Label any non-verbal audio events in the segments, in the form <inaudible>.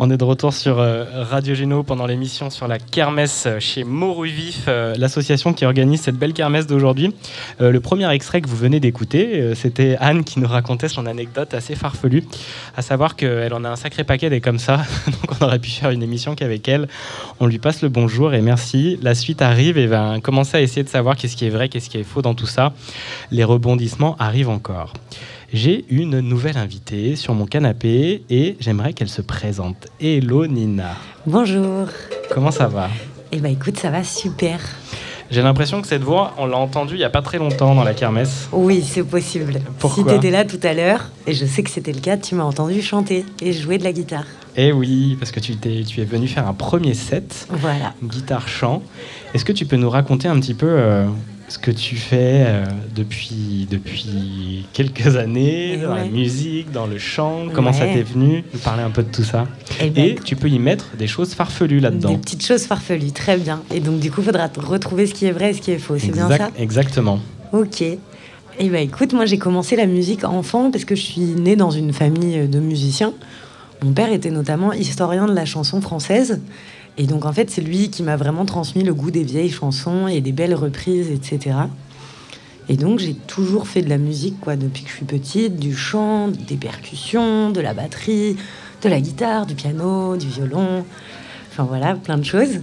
On est de retour sur euh, Radio Géno pendant l'émission sur la kermesse chez Moruvif, euh, l'association qui organise cette belle kermesse d'aujourd'hui. Euh, le premier extrait que vous venez d'écouter, c'était Anne qui nous racontait son anecdote assez farfelue, à savoir qu'elle en a un sacré paquet des comme ça, <laughs> donc on aurait pu faire une émission qu'avec elle. On lui passe le bonjour et merci. La suite arrive et va commencer à essayer de savoir qu'est-ce qui est vrai, qu'est-ce qui est faux dans tout ça. Les rebondissements arrivent encore j'ai une nouvelle invitée sur mon canapé et j'aimerais qu'elle se présente. Hello Nina. Bonjour. Comment ça va? Eh bien écoute, ça va super. J'ai l'impression que cette voix, on l'a entendue il n'y a pas très longtemps dans la kermesse. Oui, c'est possible. Pourquoi? Si tu étais là tout à l'heure, et je sais que c'était le cas, tu m'as entendu chanter et jouer de la guitare. Eh oui, parce que tu, t'es, tu es venu faire un premier set, Voilà. guitare-chant. Est-ce que tu peux nous raconter un petit peu euh, ce que tu fais euh, depuis, depuis quelques années, dans la musique, dans le chant Comment ça t'est venu Nous parler un peu de tout ça. Eh ben, Et tu peux y mettre des choses farfelues là-dedans. Des petites choses farfelues, très bien. Et donc du coup, il faudra retrouver ce qui est vrai et ce qui est faux. C'est bien ça? Exactement. Ok. Eh ben écoute, moi j'ai commencé la musique enfant parce que je suis née dans une famille de musiciens. Mon père était notamment historien de la chanson française. Et donc en fait, c'est lui qui m'a vraiment transmis le goût des vieilles chansons et des belles reprises, etc. Et donc j'ai toujours fait de la musique quoi depuis que je suis petite, du chant, des percussions, de la batterie, de la guitare, du piano, du violon, enfin voilà, plein de choses.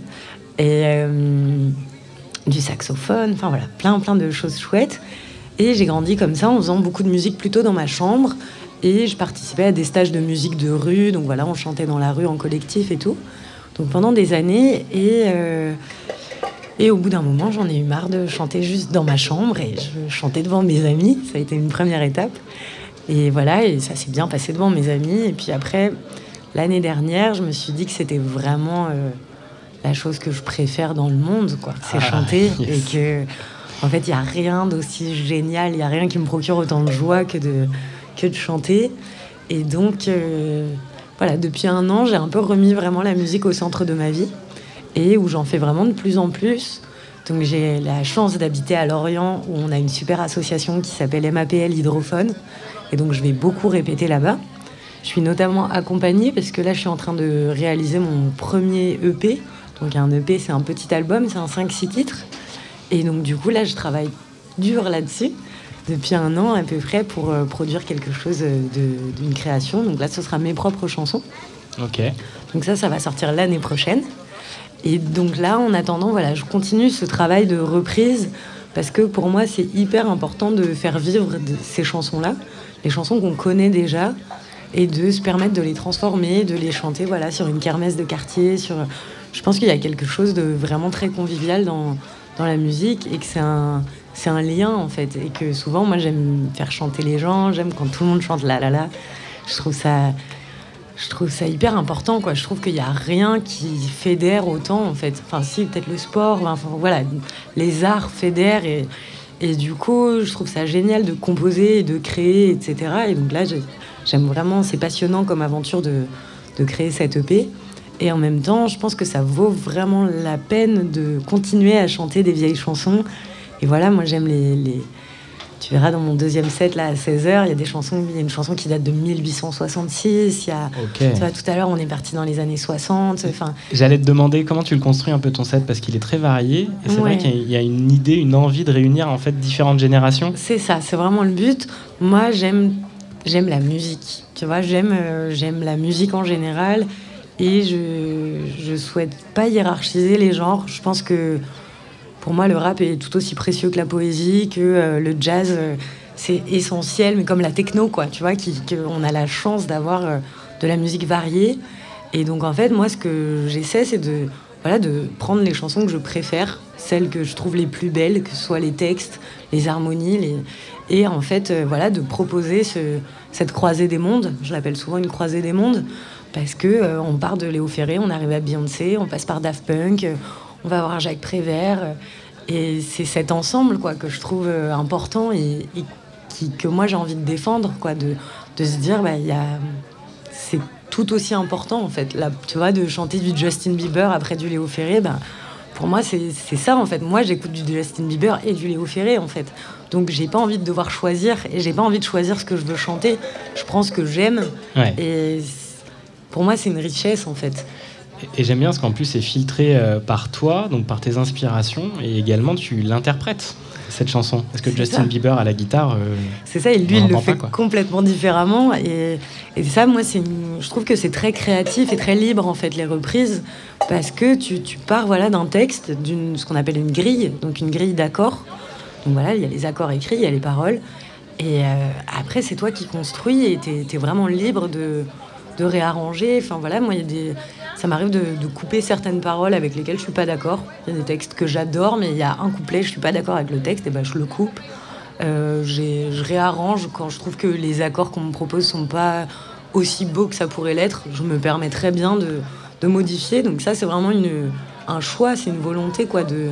Et euh, du saxophone, enfin voilà, plein plein de choses chouettes. Et j'ai grandi comme ça en faisant beaucoup de musique plutôt dans ma chambre. Et je participais à des stages de musique de rue, donc voilà, on chantait dans la rue en collectif et tout. Donc pendant des années, et, euh, et au bout d'un moment, j'en ai eu marre de chanter juste dans ma chambre et je chantais devant mes amis. Ça a été une première étape. Et voilà, et ça s'est bien passé devant mes amis. Et puis après, l'année dernière, je me suis dit que c'était vraiment euh, la chose que je préfère dans le monde, quoi. C'est Ah, chanter yes. et que, en fait, il n'y a rien d'aussi génial, il n'y a rien qui me procure autant de joie que de, que de chanter. Et donc, euh, voilà, depuis un an, j'ai un peu remis vraiment la musique au centre de ma vie et où j'en fais vraiment de plus en plus. Donc j'ai la chance d'habiter à Lorient où on a une super association qui s'appelle MAPL Hydrophone. Et donc je vais beaucoup répéter là-bas. Je suis notamment accompagnée parce que là je suis en train de réaliser mon premier EP. Donc un EP c'est un petit album, c'est un 5-6 titres. Et donc du coup là je travaille dur là-dessus depuis un an à peu près pour euh, produire quelque chose euh, d'une création. Donc là ce sera mes propres chansons. Ok. Donc ça, ça va sortir l'année prochaine. Et donc là, en attendant, voilà, je continue ce travail de reprise parce que pour moi, c'est hyper important de faire vivre ces chansons-là, les chansons qu'on connaît déjà, et de se permettre de les transformer, de les chanter, voilà, sur une kermesse de quartier. Sur, je pense qu'il y a quelque chose de vraiment très convivial dans dans la musique et que c'est un c'est un lien en fait. Et que souvent moi j'aime faire chanter les gens, j'aime quand tout le monde chante la la la. Je trouve ça je trouve ça hyper important quoi. Je trouve qu'il n'y a rien qui fédère autant en fait. Enfin si peut-être le sport enfin voilà les arts fédèrent et et du coup je trouve ça génial de composer de créer etc et donc là j'ai- j'aime vraiment c'est passionnant comme aventure de de créer cette EP et en même temps je pense que ça vaut vraiment la peine de continuer à chanter des vieilles chansons et voilà moi j'aime les, les tu verras dans mon deuxième set là à 16h, il y a des chansons, il y a une chanson qui date de 1866, il y a tu vois, tout à l'heure, on est parti dans les années 60. Enfin, J'allais te demander comment tu le construis un peu ton set parce qu'il est très varié et c'est vrai qu'il y a une idée, une envie de réunir en fait différentes générations. c'est ça, c'est vraiment le but. Moi, j'aime, j'aime la musique. Tu vois, j'aime, euh, j'aime la musique en général et je, je souhaite pas hiérarchiser les genres. Je pense que pour moi, le rap est tout aussi précieux que la poésie, que euh, le jazz, euh, c'est essentiel, mais comme la techno, quoi. Tu vois, qui, que on a la chance d'avoir euh, de la musique variée. Et donc, en fait, moi, ce que j'essaie, c'est de, voilà, de prendre les chansons que je préfère, celles que je trouve les plus belles, que ce soit les textes, les harmonies, les... et en fait, voilà, de proposer ce- cette croisée des mondes. Je l'appelle souvent une croisée des mondes, parce que euh, on part de Léo Ferré, on arrive à Beyoncé, on passe par Daft Punk, on va voir Jacques Prévert. euh, et c'est cet ensemble quoi, que je trouve euh, important et, et qui, que moi j'ai envie de défendre, quoi, de, de se dire, bah, y a... c'est tout aussi important en fait. Là, tu vois, de chanter du Justin Bieber après du Léo Ferré, ben, pour moi c'est c'est ça en fait. Moi j'écoute du Justin Bieber et du Léo Ferré en fait. Donc j'ai pas envie de devoir choisir et j'ai pas envie de choisir ce que je veux chanter. Je prends ce que j'aime Ouais. et pour moi, c'est une richesse en fait. Et j'aime bien parce qu'en plus c'est filtré euh, par toi, donc par tes inspirations, et également tu l'interprètes cette chanson. Est-ce que Justin Bieber à la guitare euh, C'est ça, et lui il le fait complètement différemment. Et, et ça, moi, je trouve que c'est très créatif et très libre en fait les reprises, parce que tu, tu pars voilà d'un texte, d'une ce qu'on appelle une grille, donc une grille d'accords. Donc voilà, il y a les accords écrits, il y a les paroles. Et euh, après, c'est toi qui construis et tu es, vraiment libre de, de réarranger. Enfin voilà, moi, il y a des ça m'arrive de, couper certaines paroles avec lesquelles je suis pas d'accord. Il y a des textes que j'adore, mais il y a un couplet, je suis pas d'accord avec le texte, et ben je le coupe. Euh, je réarrange quand je trouve que les accords qu'on me propose sont pas aussi beaux que ça pourrait l'être. Je me permets très bien de, de modifier. Donc ça, c'est vraiment une, un choix, c'est une volonté quoi de,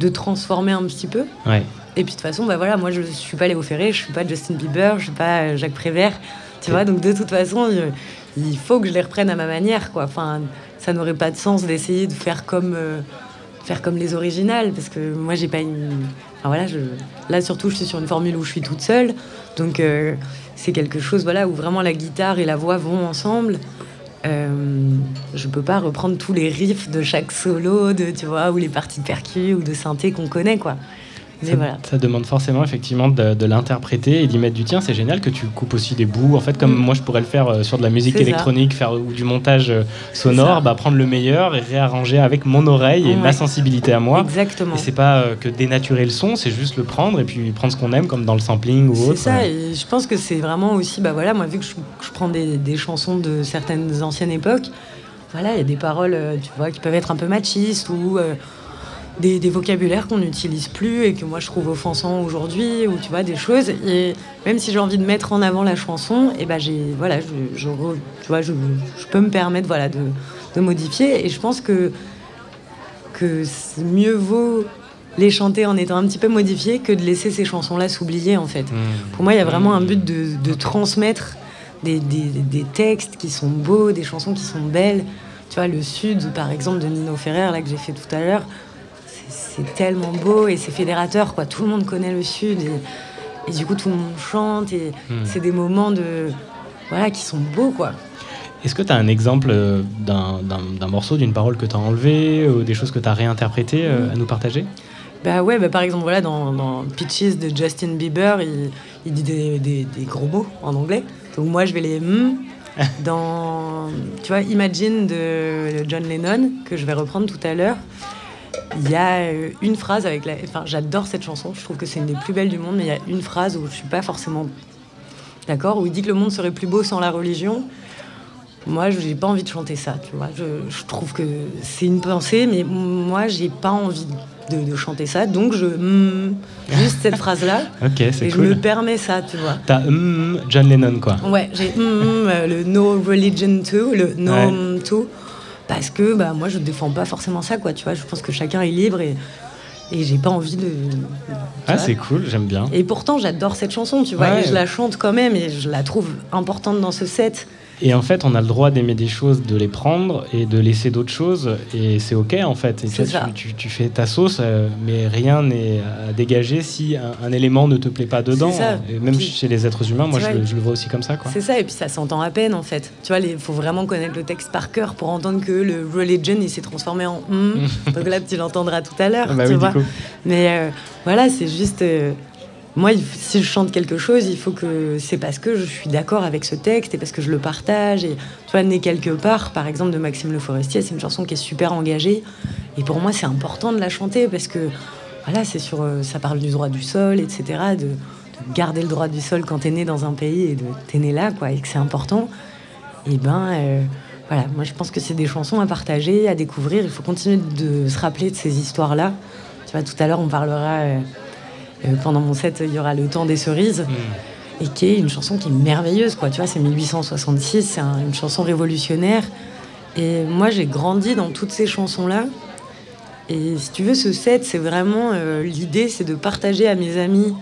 de transformer un petit peu. Ouais. Et puis de toute façon, bah voilà, moi je suis pas Léo Ferré, je suis pas Justin Bieber, je suis pas Jacques Prévert, tu vois. Donc de toute façon, il faut que je les reprenne à ma manière, quoi. Enfin, ça n'aurait pas de sens d'essayer de faire comme, euh, faire comme les originales, parce que moi, j'ai pas. Enfin, voilà, je... là surtout, je suis sur une formule où je suis toute seule, donc euh, c'est quelque chose, voilà, où vraiment la guitare et la voix vont ensemble. Euh, je peux pas reprendre tous les riffs de chaque solo, de, tu vois, ou les parties de percu ou de synthé qu'on connaît, quoi. Ça, demande forcément effectivement de, l'interpréter et d'y mettre du tien. C'est génial que tu coupes aussi des bouts. En fait, comme mm. moi je pourrais le faire euh, sur de la musique électronique, faire ou du montage euh, sonore, bah, prendre le meilleur et réarranger avec mon oreille et ma sensibilité à moi. Exactement. Et c'est pas euh, que dénaturer le son, c'est juste le prendre et puis prendre ce qu'on aime, comme dans le sampling ou autre. C'est ça. Et je pense que c'est vraiment aussi, bah voilà, moi vu que je, prends des, des, chansons de certaines anciennes époques, voilà, il y a des paroles, tu vois, qui peuvent être un peu machistes ou des, vocabulaires qu'on n'utilise plus et que moi je trouve offensants aujourd'hui ou tu vois des choses. Et même si j'ai envie de mettre en avant la chanson et eh ben j'ai voilà je, tu vois je, peux me permettre voilà de, modifier. Et je pense que que mieux vaut les chanter en étant un petit peu modifiés que de laisser ces chansons là s'oublier en fait. Mmh. pour moi il y a vraiment un but de, transmettre des, des, textes qui sont beaux des chansons qui sont belles. Tu vois le sud par exemple de Nino Ferrer là que j'ai fait tout à l'heure c'est tellement beau et c'est fédérateur, quoi. Tout le monde connaît le Sud et, du coup tout le monde chante et hmm. c'est des moments de voilà qui sont beaux, quoi. Est-ce que tu as un exemple euh, d'un morceau, d'une parole que tu as enlevé ou des choses que tu as réinterprétées euh, à nous partager? Bah ouais, bah par exemple, voilà, dans, dans Pitches de Justin Bieber, il, dit des, gros mots en anglais. Donc moi, je vais les mm <laughs> dans, tu vois, Imagine de John Lennon, que je vais reprendre tout à l'heure. Il y a euh, une phrase avec la. Enfin, j'adore cette chanson, je trouve que c'est une des plus belles du monde, mais il y a une phrase où je suis pas forcément d'accord, où il dit que le monde serait plus beau sans la religion. Moi, je n'ai pas envie de chanter ça, tu vois. Je, trouve que c'est une pensée, mais moi, j'ai pas envie de, chanter ça, donc je mm, juste cette phrase-là. <laughs> ok, c'est Et je me permets ça, tu vois. T'as mm, John Lennon, quoi. Ouais, j'ai mm, euh, le No Religion Too, le No Too parce que bah, moi je défends pas forcément ça quoi tu vois je pense que chacun est libre et et j'ai pas envie de. Ah, c'est cool, j'aime bien. Et pourtant, j'adore cette chanson, tu vois, et je la chante quand même, et je la trouve importante dans ce set. Et en fait, on a le droit d'aimer des choses, de les prendre et de laisser d'autres choses. Et c'est OK, en fait. Et tu, tu, fais ta sauce, euh, mais rien n'est à dégager si un, élément ne te plaît pas dedans. Et même chez les êtres humains, moi, je, le vois aussi comme ça. C'est ça, et puis ça s'entend à peine, en fait. Tu vois, il faut vraiment connaître le texte par cœur pour entendre que le religion, il s'est transformé en hum. <laughs> Donc là, tu l'entendras tout à l'heure, bah tu vois. Mais euh, voilà, c'est juste... Euh, moi, si je chante quelque chose, il faut que c'est parce que je suis d'accord avec ce texte et parce que je le partage. Et tu vois, Né quelque part, par exemple, de Maxime Le Forestier, c'est une chanson qui est super engagée. Et pour moi, c'est important de la chanter parce que voilà, c'est sur, euh, ça parle du droit du sol, etc. De, garder le droit du sol quand t'es né dans un pays et de t'es né là, quoi, et que c'est important. Et ben, euh, voilà, moi je pense que c'est des chansons à partager, à découvrir. Il faut continuer de se rappeler de ces histoires-là. Tu vois, tout à l'heure, on parlera. Euh, pendant mon set, il y aura Le temps des cerises. Mm. Et qui est une chanson qui est merveilleuse, quoi. Tu vois, c'est 1866, c'est une chanson révolutionnaire. Et moi, j'ai grandi dans toutes ces chansons-là. Et si tu veux, ce set, c'est vraiment euh, l'idée, c'est de partager à mes amis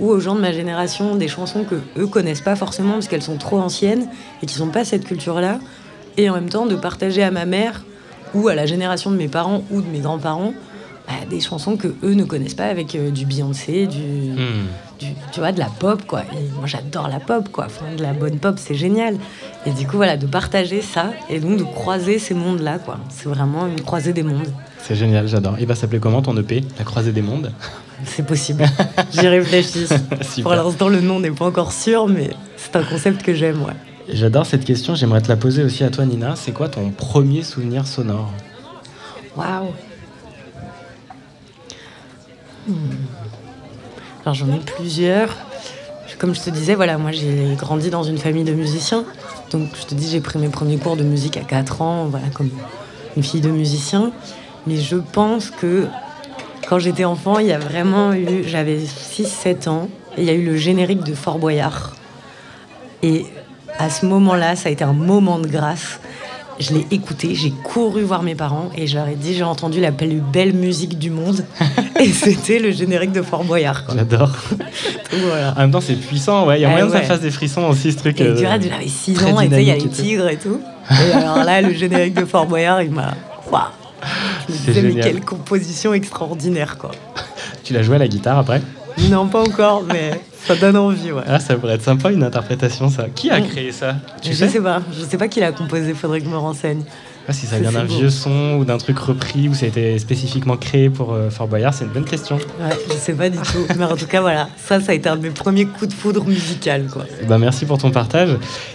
ou aux gens de ma génération des chansons que eux connaissent pas forcément parce qu'elles sont trop anciennes et qui n'ont pas cette culture-là. Et en même temps, de partager à ma mère ou à la génération de mes parents ou de mes grands-parents bah, des chansons que eux ne connaissent pas avec euh, du Beyoncé, du, hmm. tu vois, de la pop, quoi. Et moi, j'adore la pop, quoi. Enfin, de la bonne pop, c'est génial. Et du coup, voilà, de partager ça et donc de croiser ces mondes-là, quoi. C'est vraiment une croisée des mondes. C'est génial, j'adore. Il va s'appeler comment ton EP La croisée des mondes? C'est possible. J'y réfléchis. <laughs> Pour l'instant, le nom n'est pas encore sûr, mais c'est un concept que j'aime, ouais. J'adore cette question, j'aimerais te la poser aussi à toi, Nina. C'est quoi ton premier souvenir sonore? Waouh. Alors j'en ai plusieurs. Comme je te disais, voilà, moi j'ai grandi dans une famille de musiciens. Donc je te dis, j'ai pris mes premiers cours de musique à 4 ans, voilà, comme une fille de musicien. Mais je pense que quand j'étais enfant, il y a vraiment eu, j'avais 6-7 ans, il y a eu le générique de Fort Boyard. Et à ce moment-là, ça a été un moment de grâce je l'ai écouté, j'ai couru voir mes parents et ai dit j'ai entendu la plus belle musique du monde. <laughs> et c'était le générique de Fort Boyard. J'adore. <laughs> En même temps, c'est puissant, ouais. Il y a moyen que ça fasse des frissons aussi, ce truc. Et tu vois, j'avais 6 ans et il y a les tigres et tout. <laughs> Et alors là, le générique de Fort Boyard, il m'a. Waouh Je me disais, mais quelle composition extraordinaire, quoi. Tu l'as joué à la guitare après? Non, pas encore, mais ça donne envie, ouais. Ah, ça pourrait être sympa une interprétation, ça. Qui a mm. créé ça? Tu Je sais, pas. Je sais pas qui l'a composé, faudrait que je me renseigne. Ah, si ça vient d'un vieux son ou d'un truc repris ou ça a été spécifiquement créé pour euh, Fort Boyard, c'est une bonne question. Ouais, je sais pas du tout. Mais en tout cas, voilà, ça, ça a été un de mes premiers coups de foudre musical. Quoi. Bah, merci pour ton partage.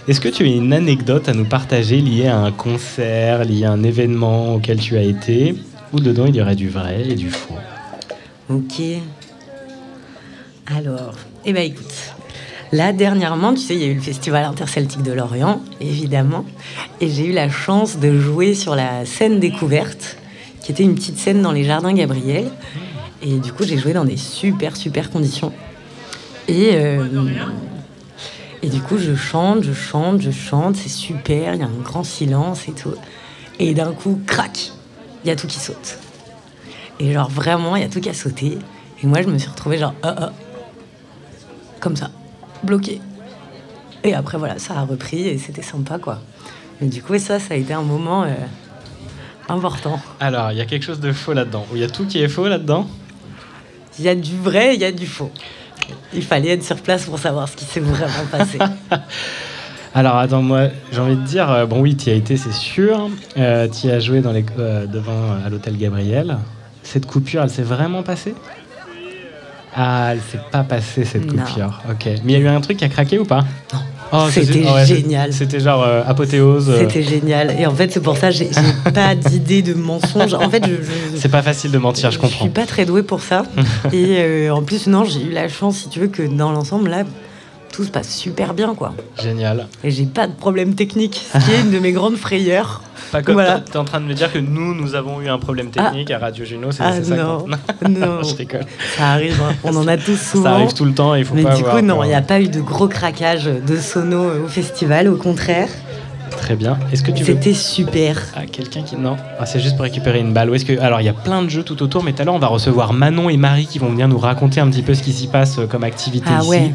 Est-ce que tu as une anecdote à nous partager liée à un concert, liée à un événement auquel tu as été, ou dedans il y aurait du vrai et du faux? Ok. Alors, eh ben écoute, là dernièrement, tu sais, il y a eu le Festival interceltique de Lorient, évidemment, et j'ai eu la chance de jouer sur la scène découverte, qui était une petite scène dans les jardins Gabriel. Et du coup, j'ai joué dans des super, super conditions. Et, euh, et du coup, je chante, je chante, je chante, c'est super, il y a un grand silence et tout. Et d'un coup, crac, il y a tout qui saute. Et genre, vraiment, il y a tout qui a sauté. Et moi, je me suis retrouvée genre, oh, oh, comme ça, bloqué. Et après, voilà, ça a repris et c'était sympa, quoi. Mais du coup, ça, ça a été un moment euh, important. Alors, il y a quelque chose de faux là-dedans. il y a tout qui est faux là-dedans? Il y a du vrai, il y a du faux. Il fallait être sur place pour savoir ce qui s'est vraiment passé. <laughs> Alors, attends, moi, j'ai envie de dire, euh, bon, oui, tu as été, c'est sûr. Euh, tu as joué dans les, devant à l'hôtel Gabriel. Cette coupure, elle s'est vraiment passée? Ah, elle s'est pas passée cette coupure. Ok. Mais il y a eu un truc qui a craqué ou pas Non. Oh, c'était génial. C'était genre euh, apothéose. Euh. C'était génial. Et en fait, c'est pour ça que j'ai <laughs> pas d'idée de mensonge. En fait, je, c'est pas facile de mentir, je, comprends. Je suis pas très douée pour ça. <laughs> et euh, en plus, non, j'ai eu la chance, si tu veux, que dans l'ensemble, là, tout se passe super bien, quoi. Génial. Et j'ai pas de problème technique, ce qui est une de mes grandes frayeurs. Pas comme voilà. tu es en train de me dire que nous, nous avons eu un problème ah. technique à Radio Juno, c'est ah, ça Non, <laughs> non. je rigole. Ça arrive, hein. on en a tous souvent. Ça arrive tout le temps, il faut Mais pas du coup, non, il n'y a pas eu de gros craquage de sono au festival, au contraire. Très bien. Est-ce que tu C'était super. Ah, quelqu'un qui non, ah, c'est juste pour récupérer une balle. est-ce que alors il y a plein de jeux tout autour, mais tout à l'heure on va recevoir Manon et Marie qui vont venir nous raconter un petit peu ce qui s'y passe euh, comme activité ah, ici. Ouais.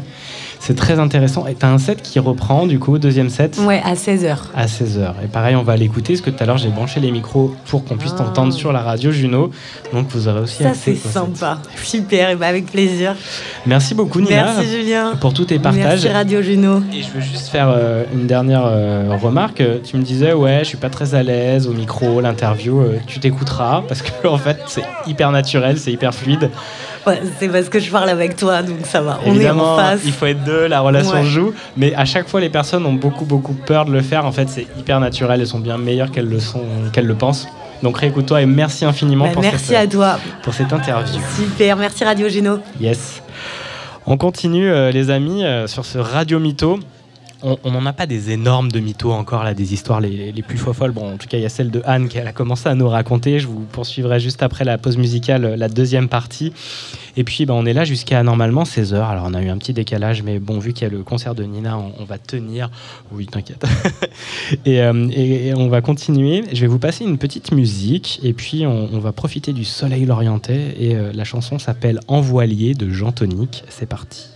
C'est très intéressant. Et tu as un set qui reprend, du coup, deuxième set Ouais, à 16h. À 16h. Et pareil, on va l'écouter, parce que tout à l'heure, j'ai branché les micros pour qu'on puisse t'entendre sur la radio Juno. Donc, vous aurez aussi Ça, c'est sympa. Super, et bah avec plaisir. Merci beaucoup, Nina. Merci, Julien. Pour tous tes partages. Merci, Radio Juno. Et je veux juste faire euh, une dernière euh, remarque. Tu me disais, ouais, je suis pas très à l'aise au micro, l'interview. Euh, tu t'écouteras, parce que, <laughs> en fait, c'est hyper naturel, c'est hyper fluide. C'est parce que je parle avec toi, donc ça va. On est en face. Il faut être deux, la relation joue. Mais à chaque fois, les personnes ont beaucoup, beaucoup peur de le faire. En fait, c'est hyper naturel. Elles sont bien meilleures qu'elles le, sont, qu'elles le pensent. Donc réécoute-toi et merci infiniment bah, pour, merci cette, à toi. pour cette interview. Super, merci Radio Geno. Yes. On continue, euh, les amis, euh, sur ce Radio Mytho on n'en a pas des énormes de mythos encore, là, des histoires les, plus folles. Bon, en tout cas, il y a celle de Anne qu'elle a commencé à nous raconter. Je vous poursuivrai juste après la pause musicale, la deuxième partie. Et puis, ben, on est là jusqu'à normalement 16h. Alors, on a eu un petit décalage, mais bon, vu qu'il y a le concert de Nina, on, va tenir. Oui, t'inquiète. <laughs> Euh, et, on va continuer. Je vais vous passer une petite musique, et puis on, va profiter du soleil lorientais. Et euh, la chanson s'appelle Envoilier de Jean Tonique. C'est parti.